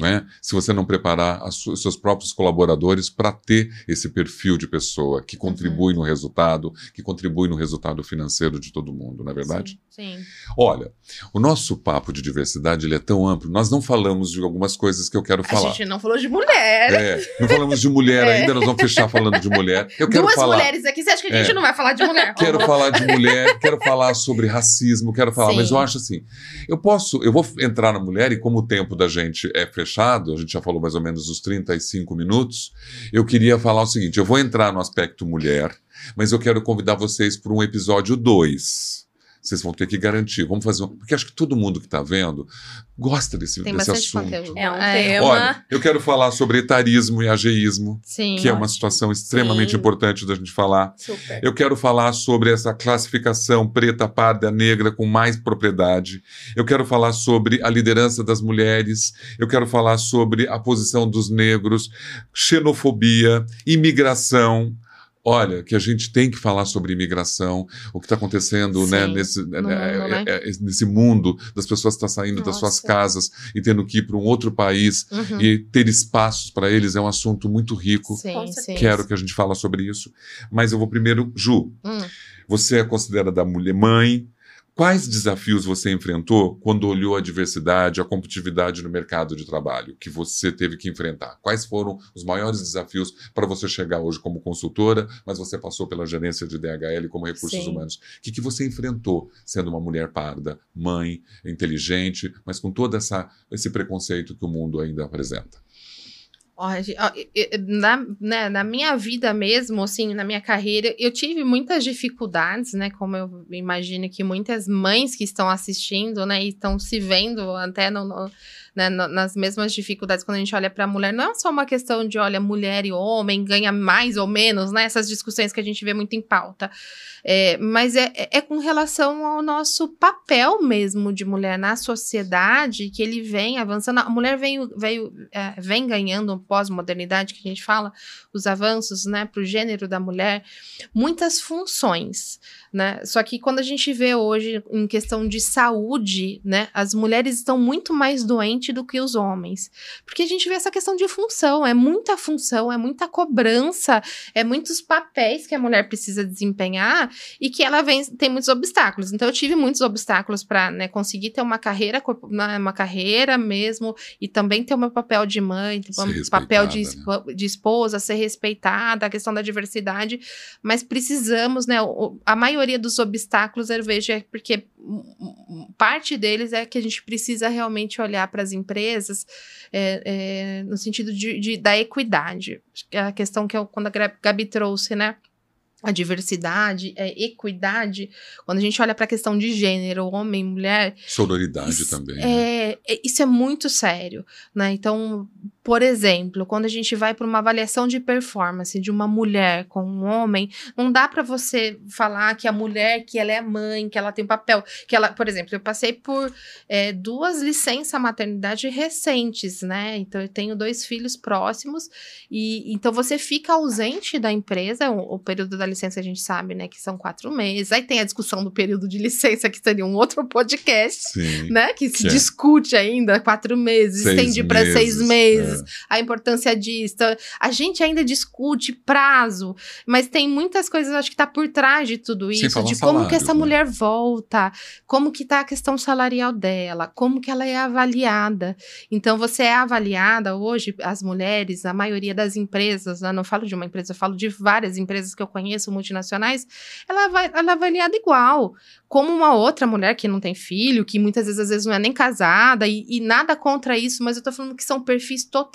Né? Se você não preparar os seus próprios colaboradores para ter esse perfil de pessoa que contribui Uhum. no resultado, que contribui no resultado financeiro de todo mundo, não é verdade? Sim. sim. Olha, o nosso papo de diversidade ele é tão amplo. Nós não falamos de algumas coisas que eu quero A falar. gente não falou de mulher. É, não falamos de mulher (laughs) É. ainda, nós vamos fechar falando de mulher. Eu quero Duas falar. mulheres aqui, você acha que a gente É. não vai falar de mulher? Quero falar de mulher, quero falar sobre racismo, quero falar, Sim. mas eu acho assim, eu posso, eu vou entrar na mulher e como o tempo da gente é fechado, a gente já falou mais ou menos os 35 minutos, eu queria falar o seguinte, eu vou entrar no aspecto mulher, mas eu quero convidar vocês para um episódio 2. Vocês vão ter que garantir, vamos fazer um, porque acho que todo mundo que está vendo gosta desse, Tem desse bastante assunto. conteúdo. É um tema. Olha, eu quero falar sobre etarismo e ageísmo, Sim. que é uma situação extremamente Sim. importante da gente falar. Super. Eu quero falar sobre essa classificação preta, parda, negra com mais propriedade. Eu quero falar sobre a liderança das mulheres. Eu quero falar sobre a posição dos negros, xenofobia, imigração. Olha, que a gente tem que falar sobre imigração, o que está acontecendo né, Sim, nesse, no é, mundo, né? é, é, nesse mundo das pessoas que estão saindo das suas Nossa. casas e tendo que ir para um outro país Uhum. e ter espaços para eles é um assunto muito rico. Sim, sim. Quero que a gente fale sobre isso. Mas eu vou primeiro, Ju, Hum. você é considerada mulher mãe. Quais desafios você enfrentou quando olhou a diversidade, a competitividade no mercado de trabalho que você teve que enfrentar? Quais foram os maiores desafios para você chegar hoje como consultora, mas você passou pela gerência de DHL como recursos Sim. humanos? O que, que você enfrentou sendo uma mulher parda, mãe, inteligente, mas com todo essa, esse preconceito que o mundo ainda apresenta? Na, né, na minha vida mesmo, assim, na minha carreira, eu tive muitas dificuldades, né? Como eu imagino que muitas mães que estão assistindo, né, e estão se vendo até no- no- né, nas mesmas dificuldades quando a gente olha para a mulher. Não é só uma questão de, olha, mulher e homem ganha mais ou menos, né? Essas discussões que a gente vê muito em pauta. É, mas é, é- é com relação ao nosso papel mesmo de mulher na sociedade que ele vem avançando. A mulher veio, veio, é, vem ganhando pós-modernidade, que a gente fala, os avanços né, para o gênero da mulher, muitas funções. Né? Só que quando a gente vê hoje em questão de saúde, né, as mulheres estão muito mais doentes do que os homens. Porque a gente vê essa questão de função, é muita função, é muita cobrança, é muitos papéis que a mulher precisa desempenhar e que ela vem, tem muitos obstáculos. Então eu tive muitos obstáculos para né, conseguir ter uma carreira, uma carreira mesmo, e também ter o meu papel de mãe, um papel de, espo- de esposa, ser respeitada, a questão da diversidade, mas precisamos, né? A maioria dos obstáculos eu vejo é porque parte deles é que a gente precisa realmente olhar para as empresas é, é, no sentido de, de- da equidade. É a questão que eu, quando a Gabi trouxe, né? A diversidade, a equidade, quando a gente olha para a questão de gênero, homem, mulher, Sororidade isso também. né? é, é- isso é muito sério, né? Então, por exemplo, quando a gente vai para uma avaliação de performance de uma mulher com um homem, não dá para você falar que a mulher que ela é mãe, que ela tem papel, que ela, por exemplo, eu passei por é, duas licenças maternidade recentes, né? Então eu tenho dois filhos próximos e então você fica ausente da empresa, o, o período da licença a gente sabe, né, que são quatro meses. Aí tem a discussão do período de licença que seria um outro podcast Sim. né? Que se é. discute ainda quatro meses, Seis estende para seis meses, meses, coisas, a importância disso. A gente ainda discute prazo, mas tem muitas coisas, acho que tá por trás de tudo isso, de como salários, que essa né? mulher volta, como que tá a questão salarial dela, como que ela é avaliada. Então, você é avaliada hoje, as mulheres, a maioria das empresas, não falo de uma empresa, eu falo de várias empresas que eu conheço, multinacionais, ela, vai, ela é avaliada igual. Como uma outra mulher que não tem filho, que muitas vezes, às vezes não é nem casada, e, e nada contra isso, mas eu tô falando que são perfis totalmente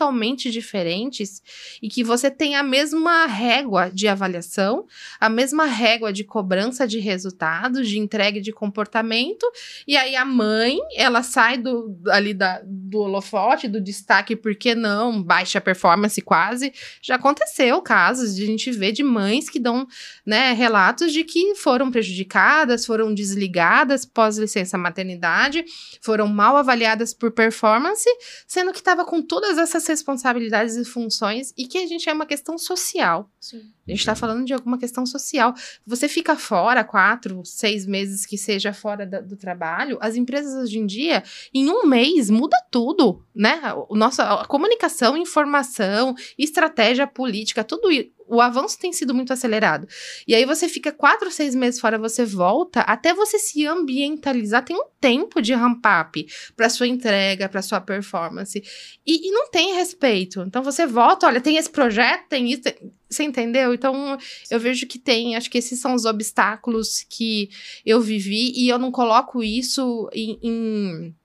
diferentes e que você tem a mesma régua de avaliação, a mesma régua de cobrança de resultados, de entrega de comportamento, e aí a mãe, ela sai do, ali da, do holofote, do destaque, porque não, baixa performance quase. Já aconteceu casos de a gente ver de mães que dão né, relatos de que foram prejudicadas, foram desligadas pós licença maternidade, foram mal avaliadas por performance, sendo que estava com todas essas responsabilidades e funções e que a gente é uma questão social. Sim. A gente está falando de alguma questão social. Você fica fora quatro, seis meses que seja fora da- do trabalho, as empresas hoje em dia, em um mês, muda tudo, né? O nosso, a comunicação, informação, estratégia política, tudo o avanço tem sido muito acelerado. E aí você fica quatro, seis meses fora, você volta, até você se ambientalizar, tem um tempo de ramp up para sua entrega, para sua performance. E, e não tem respeito. Então você volta, olha, tem esse projeto, tem isso. tem- Você entendeu? Então eu vejo que tem, acho que esses são os obstáculos que eu vivi e eu não coloco isso em. em,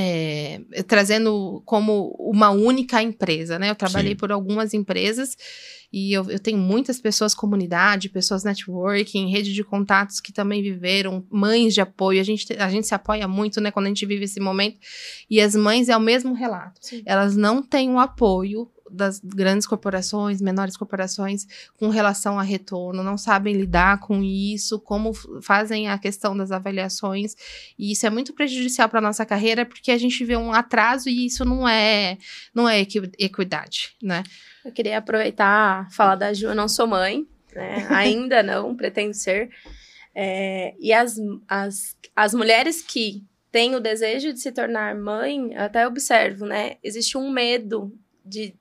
é, trazendo como uma única empresa, né? Eu trabalhei Sim. por algumas empresas e eu, eu tenho muitas pessoas comunidade, pessoas networking, rede de contatos que também viveram, mães de apoio. A gente, te- a gente se apoia muito, né, quando a gente vive esse momento. E as mães é o mesmo relato. Sim. Elas não têm o apoio das grandes corporações, menores corporações, com relação a retorno, não sabem lidar com isso, como fazem a questão das avaliações, e isso é muito prejudicial para nossa carreira, porque a gente vê um atraso e isso não é não é equi- equidade, né? Eu queria aproveitar falar da Ju, eu não sou mãe, né? (laughs) Ainda não, pretendo ser. É, e as, as, as mulheres que têm o desejo de se tornar mãe, até observo, né? Existe um medo de,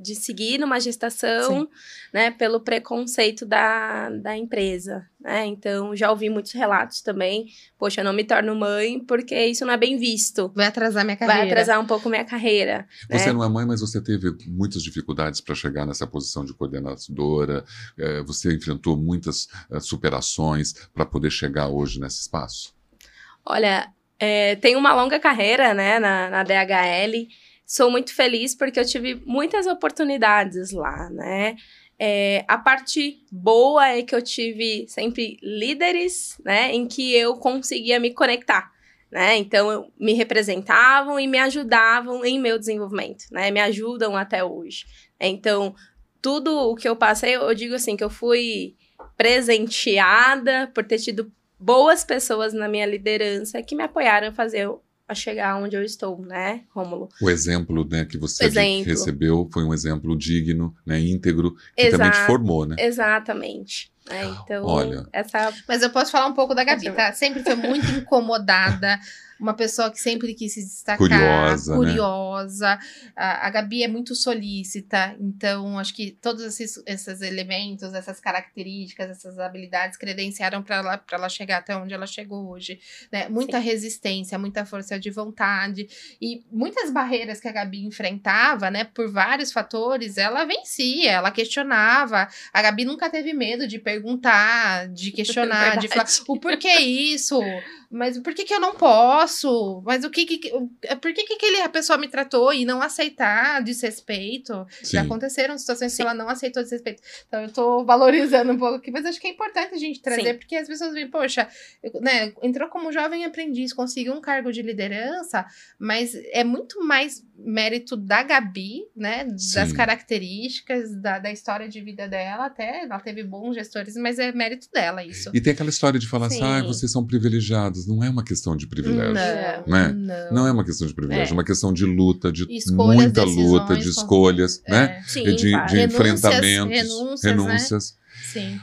de seguir numa gestação, né? Pelo preconceito da, da empresa, né? Então, já ouvi muitos relatos também. Poxa, eu não me torno mãe porque isso não é bem visto. Vai atrasar minha carreira. Vai atrasar um pouco minha carreira. Você né? não é mãe, mas você teve muitas dificuldades para chegar nessa posição de coordenadora. eh, você enfrentou muitas eh, superações para poder chegar hoje nesse espaço. Olha, é, tenho uma longa carreira, né, na, na DHL. Sou muito feliz porque eu tive muitas oportunidades lá, né? É, a parte boa é que eu tive sempre líderes, né, em que eu conseguia me conectar, né? Então, eu, me representavam e me ajudavam em meu desenvolvimento, né? Me ajudam até hoje. Então, tudo o que eu passei, eu digo assim, que eu fui presenteada por ter tido boas pessoas na minha liderança que me apoiaram a fazer a chegar onde eu estou, né, Rômulo? O exemplo né, que você Exemplo. recebeu foi um exemplo digno, né, íntegro, que também te formou, né? Exatamente. né? Então, Olha. essa Mas eu posso falar um pouco da Gabi, tá? Sempre foi muito incomodada, uma pessoa que sempre quis se destacar, Curiosa, né? curiosa. A, a Gabi é muito solícita, então acho que todos esses, esses elementos, essas características, essas habilidades credenciaram para ela, pra ela chegar até onde ela chegou hoje. Né? Muita resistência, muita força de vontade e muitas barreiras que a Gabi enfrentava, né? Por vários fatores, ela vencia, ela questionava. A Gabi nunca teve medo de perguntar, de questionar, de falar (laughs) o porquê isso, mas por que, que eu não posso? Mas o que que. o- Por que, que aquele, a pessoa me tratou e não aceitar desrespeito? Já Sim. aconteceram situações que ela não aceitou desrespeito. Então eu tô valorizando um pouco aqui, mas acho que é importante a gente trazer, Sim. porque as pessoas veem, poxa, né, entrou como jovem aprendiz, conseguiu um cargo de liderança, mas é muito mais mérito da Gabi, né? Das Sim. características, da, da história de vida dela, até ela teve bons gestores, mas é mérito dela isso. E tem aquela história de falar assim, Sim. ah, vocês são privilegiados. Não é uma questão de privilégio. Não, Né? não. Não é uma questão de privilégio, é É. uma questão de luta, de Escolhas, muita luta, de com- escolhas, né? É, sim, de, de. Renúncias, enfrentamentos, renúncias, né? renúncias. sim.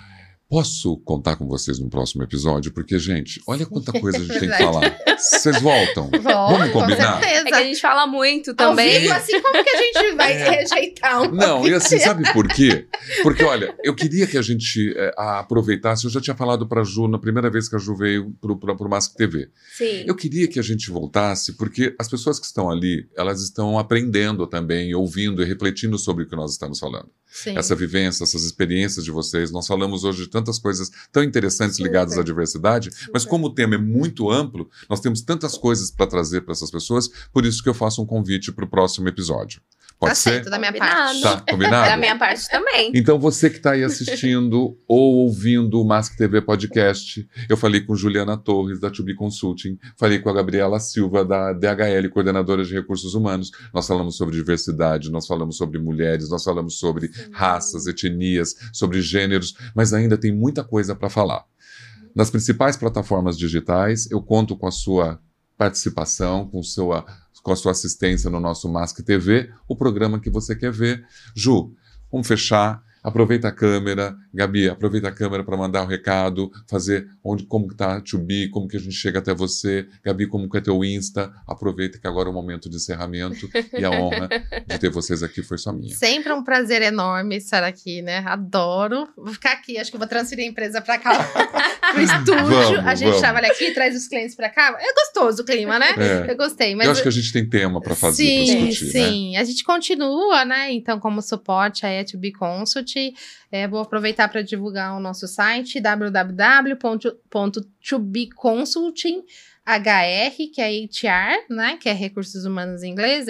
Posso contar com vocês no próximo episódio? Porque, gente, olha quanta coisa a gente tem que (laughs) falar. Vocês voltam? Vamos combinar? Com certeza. É que a gente fala muito também. Vivo, assim, como que a gente vai É. rejeitar um Não, e assim, sabe por quê? Porque, olha, eu queria que a gente é, aproveitasse. Eu já tinha falado para a Ju na primeira vez que a Ju veio para o Mask TV. Sim. Eu queria que a gente voltasse, porque as pessoas que estão ali, elas estão aprendendo também, ouvindo e refletindo sobre o que nós estamos falando. Sim. Essa vivência, essas experiências de vocês. Nós falamos hoje de tantas coisas tão interessantes ligadas à Super. diversidade, mas Super. como o tema é muito amplo, nós temos tantas coisas para trazer para essas pessoas, por isso que eu faço um convite para o próximo episódio. Pode tá ser? certo, da minha Combinado. parte. Tá, combinado? (laughs) Da minha parte também. Então, você que está aí assistindo ou ouvindo o Mask TV Podcast, eu falei com Juliana Torres, da To Be Consulting, falei com a Gabriela Silva, da DHL, coordenadora de recursos humanos. Nós falamos sobre diversidade, nós falamos sobre mulheres, nós falamos sobre raças, etnias, sobre gêneros, mas ainda tem muita coisa para falar. Nas principais plataformas digitais, eu conto com a sua participação, com, sua, com a sua assistência no nosso Mask TV, o programa que você quer ver. Ju, vamos fechar. Aproveita a câmera, Gabi, aproveita a câmera para mandar o recado, fazer onde, como que tá a To Be, como que a gente chega até você, Gabi, como que é teu Insta. Aproveita que agora é o momento de encerramento e a honra de ter vocês aqui foi só minha. Sempre um prazer enorme estar aqui, né? Adoro. Vou ficar aqui, acho que vou transferir a empresa pra cá, (laughs) pro estúdio. Vamos, a gente vamos. trabalha aqui, traz os clientes pra cá. É gostoso o clima, né? É. Eu gostei, mas Eu acho que a gente tem tema para fazer, sim, para discutir, né? sim. A gente continua, né? Então, como suporte a E2B Consult, é, vou aproveitar para divulgar o nosso site www.tobeconsulting HR, que é HR, né? Que é recursos humanos em inglês,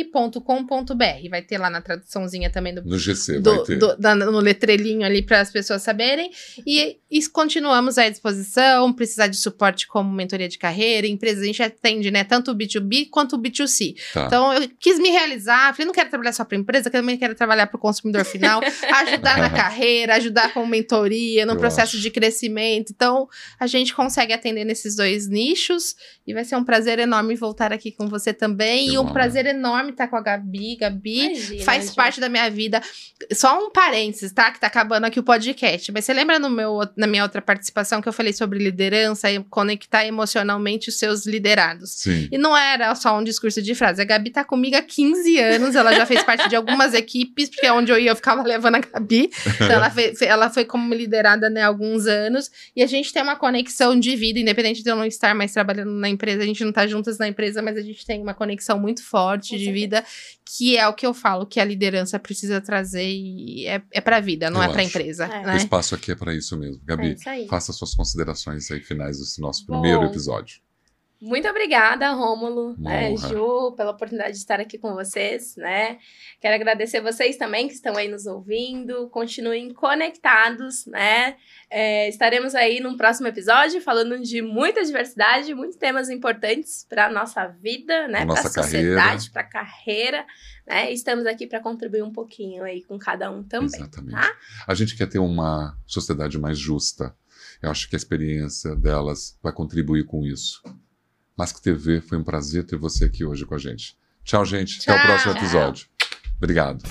hrhr.com.br. Vai ter lá na traduçãozinha também do No GC vai do, ter. do- da- no letrelinho ali para as pessoas saberem. E, e continuamos à disposição. Precisar de suporte como mentoria de carreira, empresa, a gente atende, né? Tanto o B2B quanto o B2C. Tá. Então, eu quis me realizar. Falei, não quero trabalhar só para empresa, que eu também quero trabalhar para o consumidor final, (laughs) ajudar na carreira, ajudar com mentoria, no Eu processo acho. de crescimento. Então, a gente consegue atender nesses dois nichos. E vai ser um prazer enorme voltar aqui com você também. Que e um bom. prazer enorme estar com a Gabi. Gabi, Imagina, faz gente. parte da minha vida. Só um parênteses, tá? Que tá acabando aqui o podcast. Mas você lembra no meu, na minha outra participação que eu falei sobre liderança e conectar emocionalmente os seus liderados? Sim. E não era só um discurso de frase. A Gabi tá comigo há 15 anos, ela já fez parte de algumas equipes, porque onde eu ia eu ficava levando a Gabi. Então ela, (laughs) ela foi como liderada né, há alguns anos. E a gente tem uma conexão de vida, independente de eu não estar mais trabalhando na empresa, a gente não tá juntas na empresa, mas a gente tem uma conexão muito forte de vida, que é o que eu falo que a liderança precisa trazer e é, é pra vida, não Eu é pra acho. empresa. É. O Né? espaço aqui é para isso mesmo. É Gabi, isso aí. faça suas considerações aí finais desse nosso Bom. primeiro episódio. Muito obrigada, Rômulo, né. Ju, pela oportunidade de estar aqui com vocês, né? Quero agradecer vocês também que estão aí nos ouvindo. Continuem conectados, né? É, estaremos aí num próximo episódio falando de muita diversidade, muitos temas importantes para nossa vida, né? Para a sociedade, para a carreira, né? Estamos aqui para contribuir um pouquinho aí com cada um também. Exatamente. tá? A gente quer ter uma sociedade mais justa. Eu acho que a experiência delas vai contribuir com isso. Mask TV, foi um prazer ter você aqui hoje com a gente. Tchau, gente. Até o Tchau. próximo episódio. Obrigado.